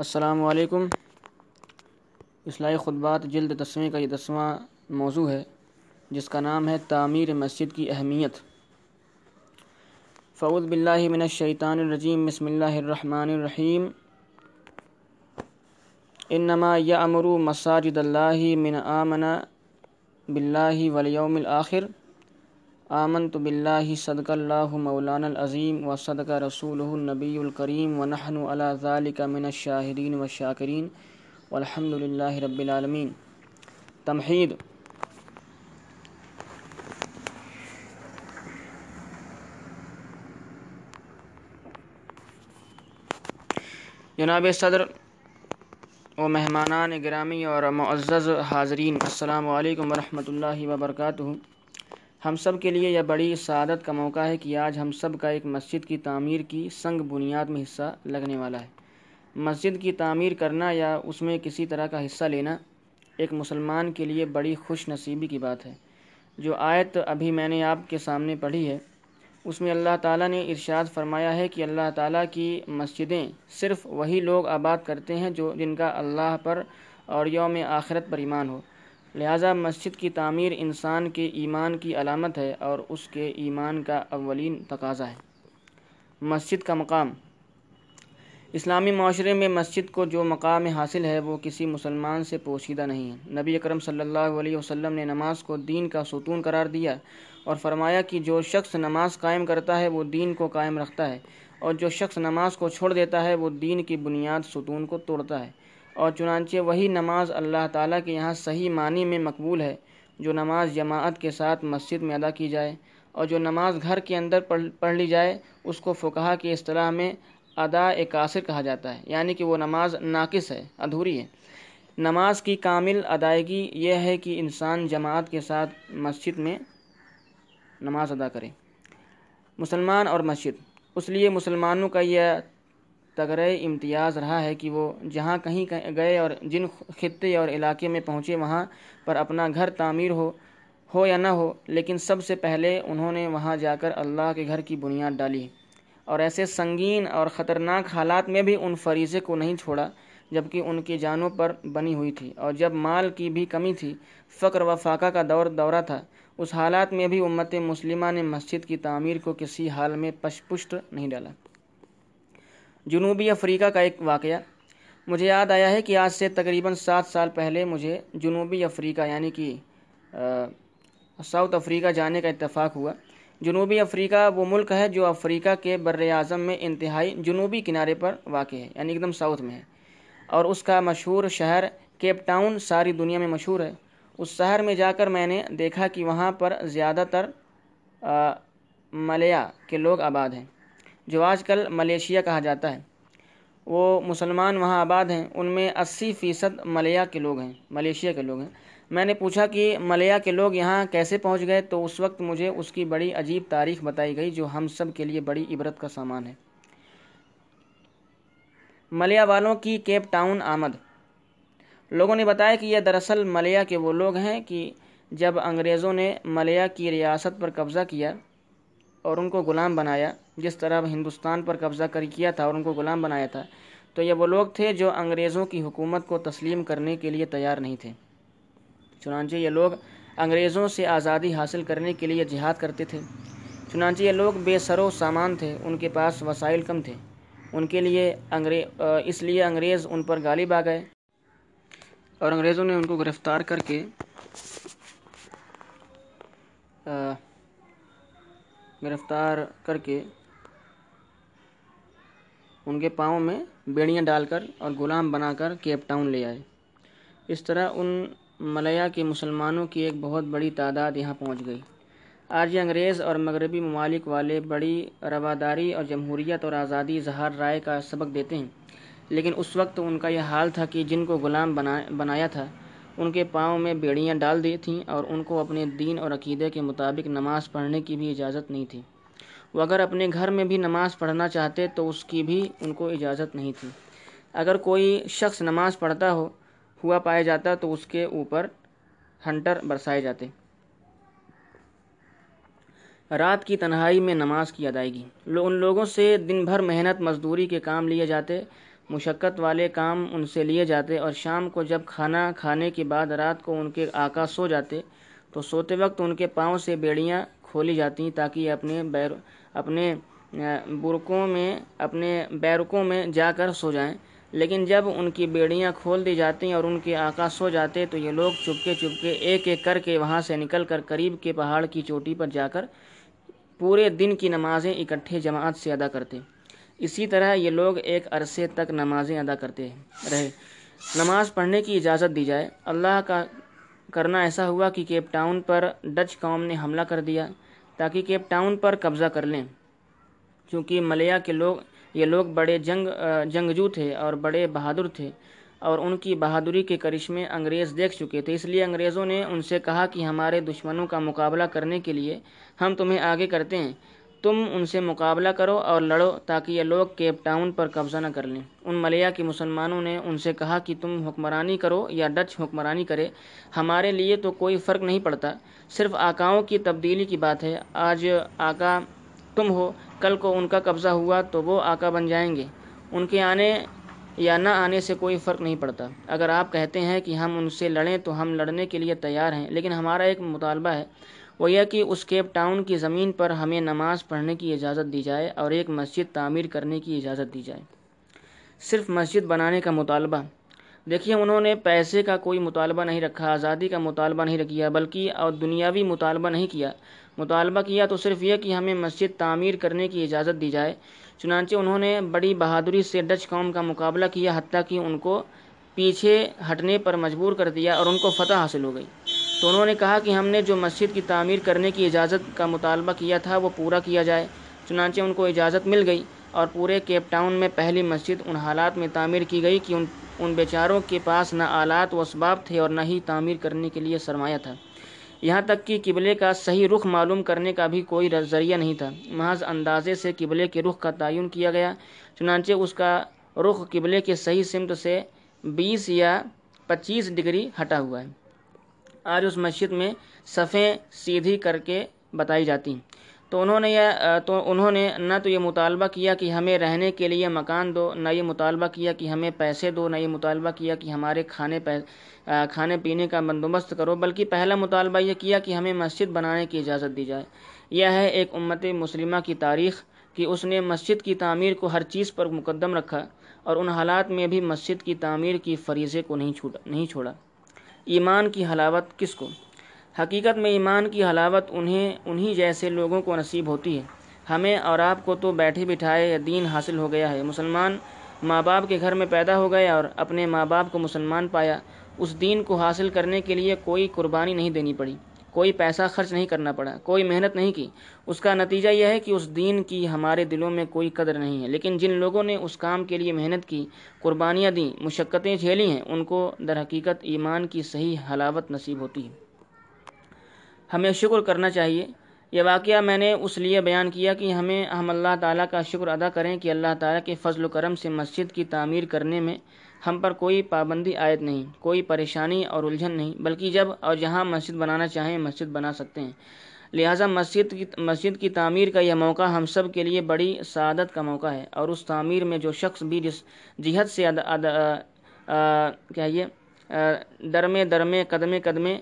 السلام علیکم۔ اصلاحی خطبات جلد دسویں کا یہ دسواں موضوع ہے، جس کا نام ہے تعمیر مسجد کی اہمیت۔ فعود باللہ من الشیطان الرجیم، بسم اللہ الرحمن الرحیم۔ انما یامر مساجد اللہ من آمن باللہ والیوم الآخر۔ آمنت باللہ صدق اللہ مولانا العظیم و صدق رسول النبی الکریم و نحن علی ذالک من الشاہدین و شاکرین والحمد للہ رب العالمین۔ تمحید جناب صدر و مہمانان گرامی اور معزز حاضرین، السلام علیکم ورحمۃ اللہ وبرکاتہ۔ ہم سب کے لیے یہ بڑی سعادت کا موقع ہے کہ آج ہم سب کا ایک مسجد کی تعمیر کی سنگ بنیاد میں حصہ لگنے والا ہے۔ مسجد کی تعمیر کرنا یا اس میں کسی طرح کا حصہ لینا ایک مسلمان کے لیے بڑی خوش نصیبی کی بات ہے۔ جو آیت ابھی میں نے آپ کے سامنے پڑھی ہے، اس میں اللہ تعالیٰ نے ارشاد فرمایا ہے کہ اللہ تعالیٰ کی مسجدیں صرف وہی لوگ آباد کرتے ہیں جو جن کا اللہ پر اور یوم آخرت پر ایمان ہو۔ لہٰذا مسجد کی تعمیر انسان کے ایمان کی علامت ہے اور اس کے ایمان کا اولین تقاضا ہے۔ مسجد کا مقام۔ اسلامی معاشرے میں مسجد کو جو مقام حاصل ہے وہ کسی مسلمان سے پوشیدہ نہیں ہے۔ نبی اکرم صلی اللہ علیہ وسلم نے نماز کو دین کا ستون قرار دیا اور فرمایا کہ جو شخص نماز قائم کرتا ہے وہ دین کو قائم رکھتا ہے اور جو شخص نماز کو چھوڑ دیتا ہے وہ دین کی بنیاد ستون کو توڑتا ہے۔ اور چنانچہ وہی نماز اللہ تعالیٰ کے یہاں صحیح معنی میں مقبول ہے، جو نماز جماعت کے ساتھ مسجد میں ادا کی جائے اور جو نماز گھر کے اندر پڑھ لی جائے، اس کو فقہ کی اصطلاح میں ادا قاصر کہا جاتا ہے یعنی کہ وہ نماز ناقص ہے، ادھوری ہے۔ نماز کی کامل ادائیگی یہ ہے کہ انسان جماعت کے ساتھ مسجد میں نماز ادا کرے۔ مسلمان اور مسجد، اس لیے مسلمانوں کا یہ تگرے امتیاز رہا ہے کہ وہ جہاں کہیں گئے اور جن خطے اور علاقے میں پہنچے وہاں پر اپنا گھر تعمیر ہو ہو یا نہ ہو، لیکن سب سے پہلے انہوں نے وہاں جا کر اللہ کے گھر کی بنیاد ڈالی۔ اور ایسے سنگین اور خطرناک حالات میں بھی ان فریضے کو نہیں چھوڑا، جبکہ ان کی جانوں پر بنی ہوئی تھی۔ اور جب مال کی بھی کمی تھی، فقر و فاقہ کا دور دورہ تھا، اس حالات میں بھی امت مسلمہ نے مسجد کی تعمیر کو کسی حال میں پش پشت نہیں ڈالا۔ جنوبی افریقہ کا ایک واقعہ۔ مجھے یاد آیا ہے کہ آج سے تقریباً سات سال پہلے مجھے جنوبی افریقہ یعنی کہ ساؤتھ افریقہ جانے کا اتفاق ہوا۔ جنوبی افریقہ وہ ملک ہے جو افریقہ کے بر اعظم میں انتہائی جنوبی کنارے پر واقع ہے یعنی ایک دم ساؤتھ میں ہے۔ اور اس کا مشہور شہر کیپ ٹاؤن ساری دنیا میں مشہور ہے۔ اس شہر میں جا کر میں نے دیکھا کہ وہاں پر زیادہ تر ملیا کے لوگ آباد ہیں۔ جو آج کل ملیشیا کہا جاتا ہے۔ وہ مسلمان وہاں آباد ہیں، ان میں اسی فیصد ملیا کے لوگ ہیں، ملیشیا کے لوگ ہیں۔ میں نے پوچھا کہ ملیا کے لوگ یہاں کیسے پہنچ گئے، تو اس وقت مجھے اس کی بڑی عجیب تاریخ بتائی گئی، جو ہم سب کے لیے بڑی عبرت کا سامان ہے۔ ملیا والوں کی کیپ ٹاؤن آمد۔ لوگوں نے بتایا کہ یہ دراصل ملیا کے وہ لوگ ہیں کہ جب انگریزوں نے ملیا کی ریاست پر قبضہ کیا اور ان کو غلام بنایا، جس طرح ہندوستان پر قبضہ کر کیا تھا اور ان کو غلام بنایا تھا۔ تو یہ وہ لوگ تھے جو انگریزوں کی حکومت کو تسلیم کرنے کے لیے تیار نہیں تھے۔ چنانچہ یہ لوگ انگریزوں سے آزادی حاصل کرنے کے لیے جہاد کرتے تھے۔ چنانچہ یہ لوگ بے سر و سامان تھے، ان کے پاس وسائل کم تھے۔ ان کے لیے انگریز اس لیے انگریز ان پر غالب آ گئے۔ اور انگریزوں نے ان کو گرفتار کر کے گرفتار کر کے ان کے پاؤں میں بیڑیاں ڈال کر اور غلام بنا کر کیپ ٹاؤن لے آئے۔ اس طرح ان ملیا کے مسلمانوں کی ایک بہت بڑی تعداد یہاں پہنچ گئی۔ آج یہ انگریز اور مغربی ممالک والے بڑی رواداری اور جمہوریت اور آزادی اظہار رائے کا سبق دیتے ہیں، لیکن اس وقت ان کا یہ حال تھا کہ جن کو غلام بنا، بنایا تھا ان کے پاؤں میں بیڑیاں ڈال دی تھیں اور ان کو اپنے دین اور عقیدے کے مطابق نماز پڑھنے کی بھی اجازت نہیں تھی۔ وہ اگر اپنے گھر میں بھی نماز پڑھنا چاہتے تو اس کی بھی ان کو اجازت نہیں تھی۔ اگر کوئی شخص نماز پڑھتا ہو، ہوا پایا جاتا تو اس کے اوپر ہنٹر برسائے جاتے۔ رات کی تنہائی میں نماز کی ادائیگی۔ ان لوگوں سے دن بھر محنت، مزدوری کے کام لیے جاتے۔ مشقت والے کام ان سے لیے جاتے اور شام کو جب کھانا کھانے کے بعد رات کو ان کے آقا سو جاتے تو سوتے وقت ان کے پاؤں سے بیڑیاں کھولی جاتی تاکہ اپنے بیر اپنے برقوں میں اپنے بیرکوں میں جا کر سو جائیں۔ لیکن جب ان کی بیڑیاں کھول دی جاتی اور ان کے آقا سو جاتے تو یہ لوگ چپکے چپکے ایک ایک کر کے وہاں سے نکل کر قریب کے پہاڑ کی چوٹی پر جا کر پورے دن کی نمازیں اکٹھے جماعت سے ادا کرتے۔ اسی طرح یہ لوگ ایک عرصے تک نمازیں ادا کرتے رہے۔ نماز پڑھنے کی اجازت دی جائے۔ اللہ کا کرنا ایسا ہوا کہ کیپ ٹاؤن پر ڈچ قوم نے حملہ کر دیا تاکہ کیپ ٹاؤن پر قبضہ کر لیں۔ چونکہ ملیا کے لوگ، یہ لوگ بڑے جنگ، جنگجو تھے اور بڑے بہادر تھے اور ان کی بہادری کے کرشمے انگریز دیکھ چکے تھے۔ اس لیے انگریزوں نے ان سے کہا کہ ہمارے دشمنوں کا مقابلہ کرنے کے لیے ہم تمہیں آگے کرتے ہیں۔ تم ان سے مقابلہ کرو اور لڑو تاکہ یہ لوگ کیپ ٹاؤن پر قبضہ نہ کر لیں۔ ان ملیا کے مسلمانوں نے ان سے کہا کہ تم حکمرانی کرو یا ڈچ حکمرانی کرے، ہمارے لیے تو کوئی فرق نہیں پڑتا۔ صرف آقاؤں کی تبدیلی کی بات ہے۔ آج آقا تم ہو، کل کو ان کا قبضہ ہوا تو وہ آقا بن جائیں گے۔ ان کے آنے یا نہ آنے سے کوئی فرق نہیں پڑتا۔ اگر آپ کہتے ہیں کہ ہم ان سے لڑیں تو ہم لڑنے کے لیے تیار ہیں، لیکن ہمارا ایک مطالبہ ہے۔ وہ یہ کہ اس کیپ ٹاؤن کی زمین پر ہمیں نماز پڑھنے کی اجازت دی جائے اور ایک مسجد تعمیر کرنے کی اجازت دی جائے۔ صرف مسجد بنانے کا مطالبہ۔ دیکھیے، انہوں نے پیسے کا کوئی مطالبہ نہیں رکھا، آزادی کا مطالبہ نہیں کیا بلکہ اور دنیاوی مطالبہ نہیں کیا۔ مطالبہ کیا تو صرف یہ کہ ہمیں مسجد تعمیر کرنے کی اجازت دی جائے۔ چنانچہ انہوں نے بڑی بہادری سے ڈچ قوم کا مقابلہ کیا، حتیٰ کہ ان کو پیچھے ہٹنے پر مجبور کر دیا اور ان کو فتح حاصل ہو گئی۔ تو انہوں نے کہا کہ ہم نے جو مسجد کی تعمیر کرنے کی اجازت کا مطالبہ کیا تھا وہ پورا کیا جائے۔ چنانچہ ان کو اجازت مل گئی اور پورے کیپ ٹاؤن میں پہلی مسجد ان حالات میں تعمیر کی گئی کہ ان ان بیچاروں کے پاس نہ آلات و اسباب تھے اور نہ ہی تعمیر کرنے کے لیے سرمایہ تھا۔ یہاں تک کہ قبلے کا صحیح رخ معلوم کرنے کا بھی کوئی ذریعہ نہیں تھا۔ محض اندازے سے قبلے کے رخ کا تعین کیا گیا۔ چنانچہ اس کا رخ قبلے کے صحیح سمت سے بیس یا پچیس ڈگری ہٹا ہوا ہے۔ آج اس مسجد میں صفیں سیدھی کر کے بتائی جاتی تو انہوں نے یہ، تو انہوں نے نہ تو یہ مطالبہ کیا کہ ہمیں رہنے کے لیے مکان دو، نہ یہ مطالبہ کیا کہ ہمیں پیسے دو، نہ یہ مطالبہ کیا کہ ہمارے کھانے کھانے پینے کا بندوبست کرو، بلکہ پہلا مطالبہ یہ کیا کہ ہمیں مسجد بنانے کی اجازت دی جائے۔ یہ ہے ایک امت مسلمہ کی تاریخ کہ اس نے مسجد کی تعمیر کو ہر چیز پر مقدم رکھا اور ان حالات میں بھی مسجد کی تعمیر کی فریضے کو نہیں چھوڑا نہیں چھوڑا۔ ایمان کی حلاوت کس کو؟ حقیقت میں ایمان کی حلاوت انہیں، انہی جیسے لوگوں کو نصیب ہوتی ہے۔ ہمیں اور آپ کو تو بیٹھے بٹھائے دین حاصل ہو گیا ہے۔ مسلمان ماں باپ کے گھر میں پیدا ہو گئے اور اپنے ماں باپ کو مسلمان پایا۔ اس دین کو حاصل کرنے کے لیے کوئی قربانی نہیں دینی پڑی۔ کوئی پیسہ خرچ نہیں کرنا پڑا، کوئی محنت نہیں کی۔ اس کا نتیجہ یہ ہے کہ اس دین کی ہمارے دلوں میں کوئی قدر نہیں ہے۔ لیکن جن لوگوں نے اس کام کے لیے محنت کی، قربانیاں دیں، مشقتیں جھیلی ہیں، ان کو در حقیقت ایمان کی صحیح حلاوت نصیب ہوتی ہے۔ ہمیں شکر کرنا چاہیے۔ یہ واقعہ میں نے اس لیے بیان کیا کہ ہمیں ہم اللہ تعالیٰ کا شکر ادا کریں کہ اللہ تعالیٰ کے فضل و کرم سے مسجد کی تعمیر کرنے میں ہم پر کوئی پابندی عائد نہیں، کوئی پریشانی اور الجھن نہیں، بلکہ جب اور جہاں مسجد بنانا چاہیں مسجد بنا سکتے ہیں۔ لہٰذا مسجد کی مسجد کی تعمیر کا یہ موقع ہم سب کے لیے بڑی سعادت کا موقع ہے۔ اور اس تعمیر میں جو شخص بھی جس جہت سے کیا یہ؟ درمے درمے، قدمے قدمے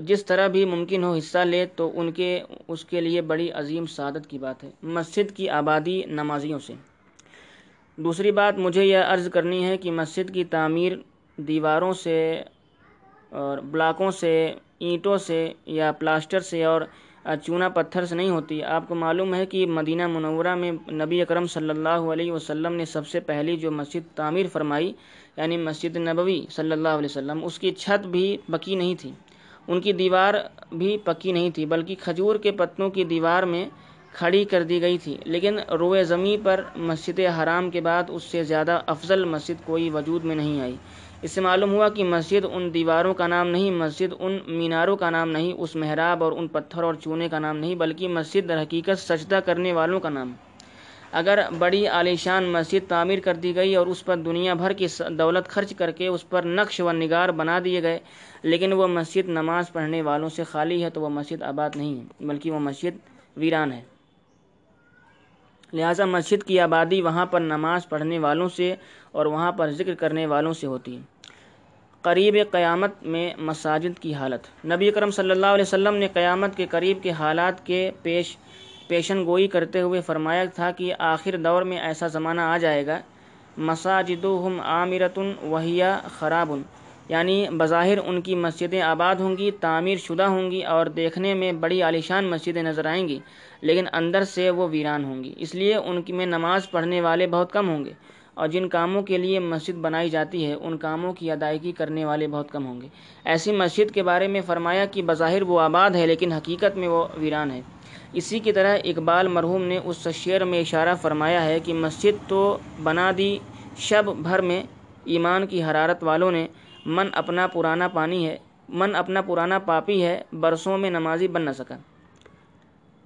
جس طرح بھی ممکن ہو حصہ لے، تو ان کے، اس کے لیے بڑی عظیم سعادت کی بات ہے۔ مسجد کی آبادی نمازیوں سے۔ دوسری بات مجھے یہ عرض کرنی ہے کہ مسجد کی تعمیر دیواروں سے اور بلاکوں سے، اینٹوں سے یا پلاسٹر سے اور چونا پتھر سے نہیں ہوتی۔ آپ کو معلوم ہے کہ مدینہ منورہ میں نبی اکرم صلی اللہ علیہ وسلم نے سب سے پہلی جو مسجد تعمیر فرمائی یعنی مسجد نبوی صلی اللہ علیہ وسلم، اس کی چھت بھی پکی نہیں تھی۔ ان کی دیوار بھی پکی نہیں تھی، بلکہ کھجور کے پتوں کی دیوار میں کھڑی کر دی گئی تھی، لیکن روئے زمیں پر مسجد حرام کے بعد اس سے زیادہ افضل مسجد کوئی وجود میں نہیں آئی۔ اس سے معلوم ہوا کہ مسجد ان دیواروں کا نام نہیں، مسجد ان میناروں کا نام نہیں، اس محراب اور ان پتھر اور چونے کا نام نہیں، بلکہ مسجد در حقیقت سجدہ کرنے والوں کا نام۔ اگر بڑی عالیشان مسجد تعمیر کر دی گئی اور اس پر دنیا بھر کی دولت خرچ کر کے اس پر نقش و نگار بنا دیے گئے، لیکن وہ مسجد نماز پڑھنے والوں سے خالی ہے تو وہ مسجد آباد نہیں ہے، بلکہ وہ مسجد ویران ہے۔ لہٰذا مسجد کی آبادی وہاں پر نماز پڑھنے والوں سے اور وہاں پر ذکر کرنے والوں سے ہوتی۔ ہے قریب قیامت میں مساجد کی حالت۔ نبی کرم صلی اللہ علیہ وسلم نے قیامت کے قریب کے حالات کے پیش، پیشن گوئی کرتے ہوئے فرمایا تھا کہ آخر دور میں ایسا زمانہ آ جائے گا۔ مساجد ہم عامرتن وہیا خرابن۔ یعنی بظاہر ان کی مسجدیں آباد ہوں گی، تعمیر شدہ ہوں گی اور دیکھنے میں بڑی عالیشان مسجدیں نظر آئیں گی، لیکن اندر سے وہ ویران ہوں گی۔ اس لیے ان کی میں نماز پڑھنے والے بہت کم ہوں گے۔ اور جن کاموں کے لیے مسجد بنائی جاتی ہے، ان کاموں کی ادائیگی کرنے والے بہت کم ہوں گے۔ ایسی مسجد کے بارے میں فرمایا کہ بظاہر وہ آباد ہے، لیکن حقیقت میں وہ ویران ہے۔ اسی کی طرح اقبال مرحوم نے اس شعر میں اشارہ فرمایا ہے کہ مسجد تو بنا دی شب بھر میں ایمان کی حرارت والوں نے من اپنا پرانا پانی ہے، من اپنا پرانا پاپی ہے، برسوں میں نمازی بن نہ سکا۔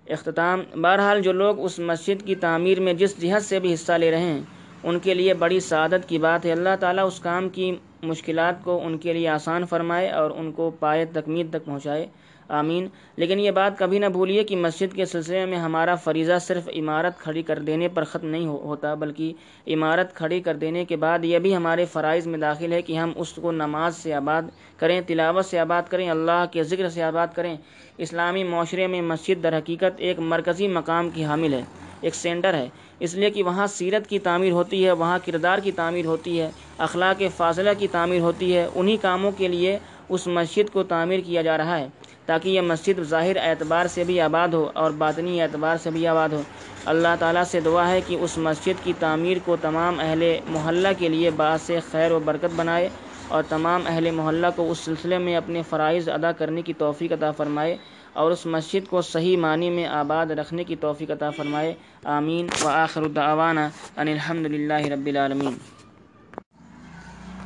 اختتام۔ بہرحال جو لوگ اس مسجد کی تعمیر میں جس جہت سے بھی حصہ لے رہے ہیں، ان کے لیے بڑی سعادت کی بات ہے۔ اللہ تعالیٰ اس کام کی مشکلات کو ان کے لیے آسان فرمائے اور ان کو پائے تکمیل تک پہنچائے۔ آمین۔ لیکن یہ بات کبھی نہ بھولیے کہ مسجد کے سلسلے میں ہمارا فریضہ صرف عمارت کھڑی کر دینے پر ختم نہیں ہوتا، بلکہ عمارت کھڑی کر دینے کے بعد یہ بھی ہمارے فرائض میں داخل ہے کہ ہم اس کو نماز سے آباد کریں، تلاوت سے آباد کریں، اللہ کے ذکر سے آباد کریں۔ اسلامی معاشرے میں مسجد در حقیقت ایک مرکزی مقام کی حامل ہے، ایک سینٹر ہے۔ اس لیے کہ وہاں سیرت کی تعمیر ہوتی ہے، وہاں کردار کی تعمیر ہوتی ہے، اخلاق فاضلہ کی تعمیر ہوتی ہے۔ انہی کاموں کے لیے اس مسجد کو تعمیر کیا جا رہا ہے۔ تاکہ یہ مسجد ظاہر اعتبار سے بھی آباد ہو اور باطنی اعتبار سے بھی آباد ہو۔ اللہ تعالیٰ سے دعا ہے کہ اس مسجد کی تعمیر کو تمام اہل محلہ کے لیے باعث خیر و برکت بنائے اور تمام اہل محلہ کو اس سلسلے میں اپنے فرائض ادا کرنے کی توفیق عطا فرمائے اور اس مسجد کو صحیح معنی میں آباد رکھنے کی توفیق عطا فرمائے۔ آمین۔ و آخر الدعوانا ان الحمد للہ رب العالمین۔